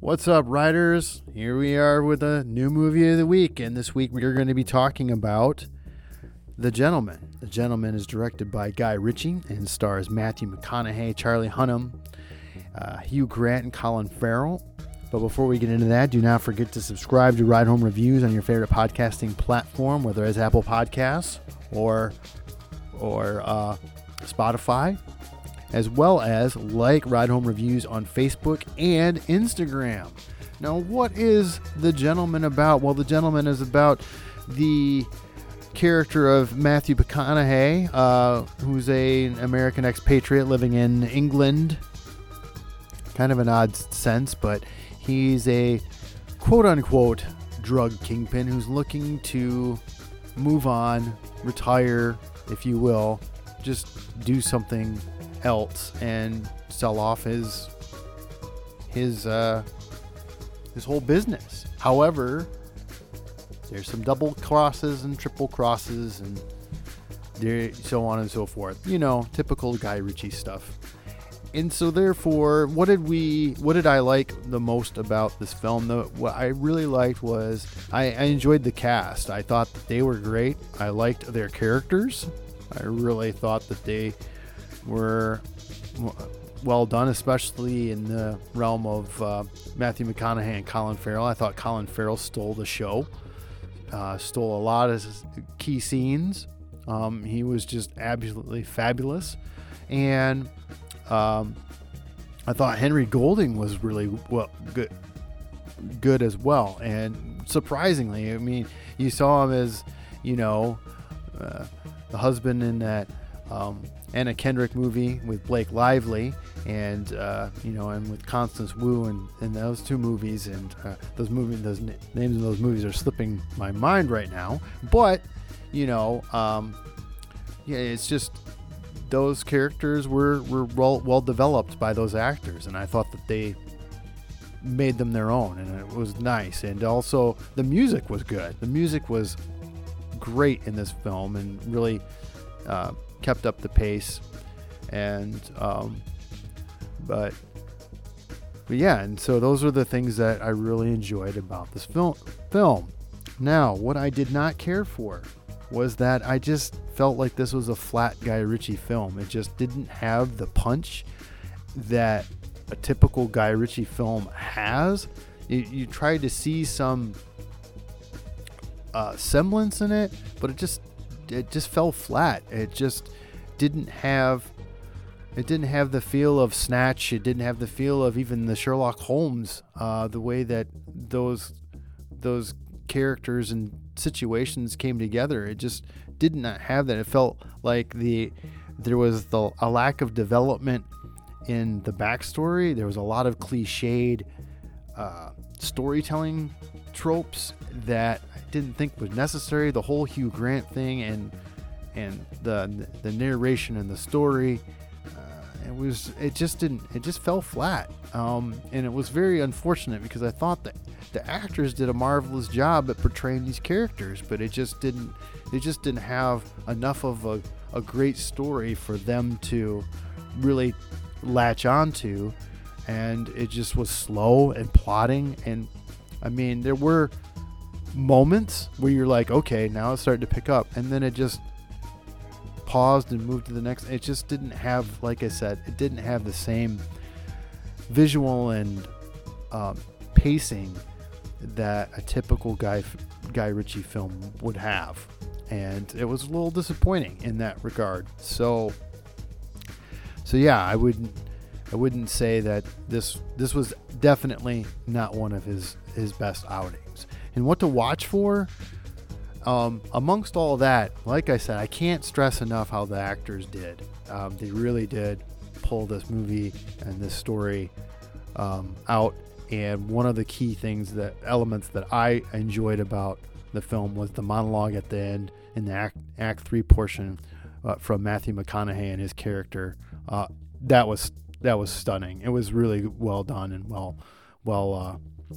What's up, writers? Here we are with a new movie of the week, and this week we are going to be talking about The Gentlemen. The Gentlemen is directed by Guy Ritchie and stars Matthew McConaughey, Charlie Hunnam, uh, Hugh Grant, and Colin Farrell. But before we get into that, do not forget to subscribe to Ride Home Reviews on your favorite podcasting platform, whether it's Apple Podcasts or or uh, Spotify as well as like Ride Home Reviews on Facebook and Instagram. Now, what is The Gentlemen about? Well, The Gentlemen is about the character of Matthew McConaughey, uh, who's a, an American expatriate living in England. Kind of an odd sense, but he's a quote unquote drug kingpin who's looking to move on, retire, if you will, just do something else and sell off his his uh, his whole business. However, there's some double crosses and triple crosses and there, so on and so forth. You know, typical Guy Ritchie stuff. And so, therefore, what did we? What did I like the most about this film? The, what I really liked was I, I enjoyed the cast. I thought that they were great. I liked their characters. I really thought that they were well done, especially in the realm of uh, Matthew McConaughey and Colin Farrell. I thought Colin Farrell stole the show, uh, stole a lot of key scenes. Um, he was just absolutely fabulous, and um, I thought Henry Golding was really well good, good as well. And surprisingly, I mean, you saw him as you know uh, the husband in that um, Anna Kendrick movie with Blake Lively, and uh, you know, and with Constance Wu, and, those two movies, and uh, those movies, those names of those movies are slipping my mind right now. But you know, um, yeah, it's just those characters were were well, well developed by those actors, and I thought that they made them their own, and it was nice. And also, the music was good. The music was great in this film, and really. Uh, kept up the pace, and um, but but yeah, and so those are the things that I really enjoyed about this film. Film. Now, what I did not care for was that I just felt like this was a flat Guy Ritchie film. It just didn't have the punch that a typical Guy Ritchie film has. You, you tried to see some uh, semblance in it, but it just it just fell flat. It just didn't have it didn't have the feel of Snatch. It didn't have the feel of even the Sherlock Holmes. Uh, the way that those those characters and situations came together, it just did not have that. It felt like the there was the, a lack of development in the backstory. There was a lot of cliched uh, storytelling tropes that didn't think was necessary. The whole Hugh Grant thing and and the the narration and the story, uh, it was it just didn't it just fell flat. Um, and it was very unfortunate because I thought that the actors did a marvelous job at portraying these characters, but it just didn't it just didn't have enough of a, a great story for them to really latch onto and it just was slow and plotting and I mean there were moments where you're like, okay, now it's starting to pick up, and then it just paused and moved to the next. It just didn't have, like I said, it didn't have the same visual and um, pacing that a typical guy Guy Ritchie film would have, and it was a little disappointing in that regard. So, so yeah, I wouldn't I wouldn't say that this this was definitely not one of his his best outings and what to watch for. Um, amongst all that, like I said, I can't stress enough how the actors did. Um, they really did pull this movie and this story um, out. And one of the key things that elements that I enjoyed about the film was the monologue at the end in the act, act three portion uh, from Matthew McConaughey and his character. Uh, that was that was stunning. It was really well done and well well uh,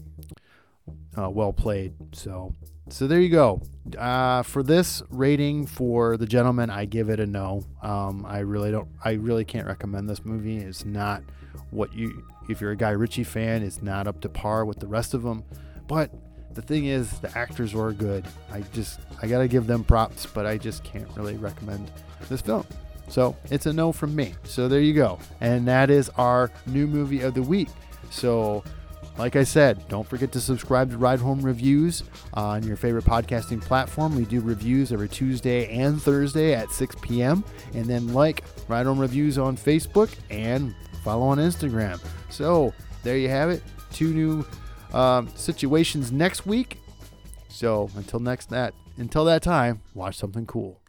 uh, well played. So, so there you go. Uh, for this rating for the gentlemen, I give it a no. Um, I really don't. I really can't recommend this movie. It's not what you if you're a Guy Ritchie fan, is not up to par with the rest of them. But the thing is, the actors were good. I just, I gotta give them props, but I just can't really recommend this film. So it's a no from me. So there you go. And that is our new movie of the week. So, like I said, don't forget to subscribe to Ride Home Reviews on your favorite podcasting platform. We do reviews every Tuesday and Thursday at 6 p.m. And then like Ride Home Reviews on Facebook and follow on Instagram. So there you have it. Two new um, situations next week. So until next that until that time, watch something cool.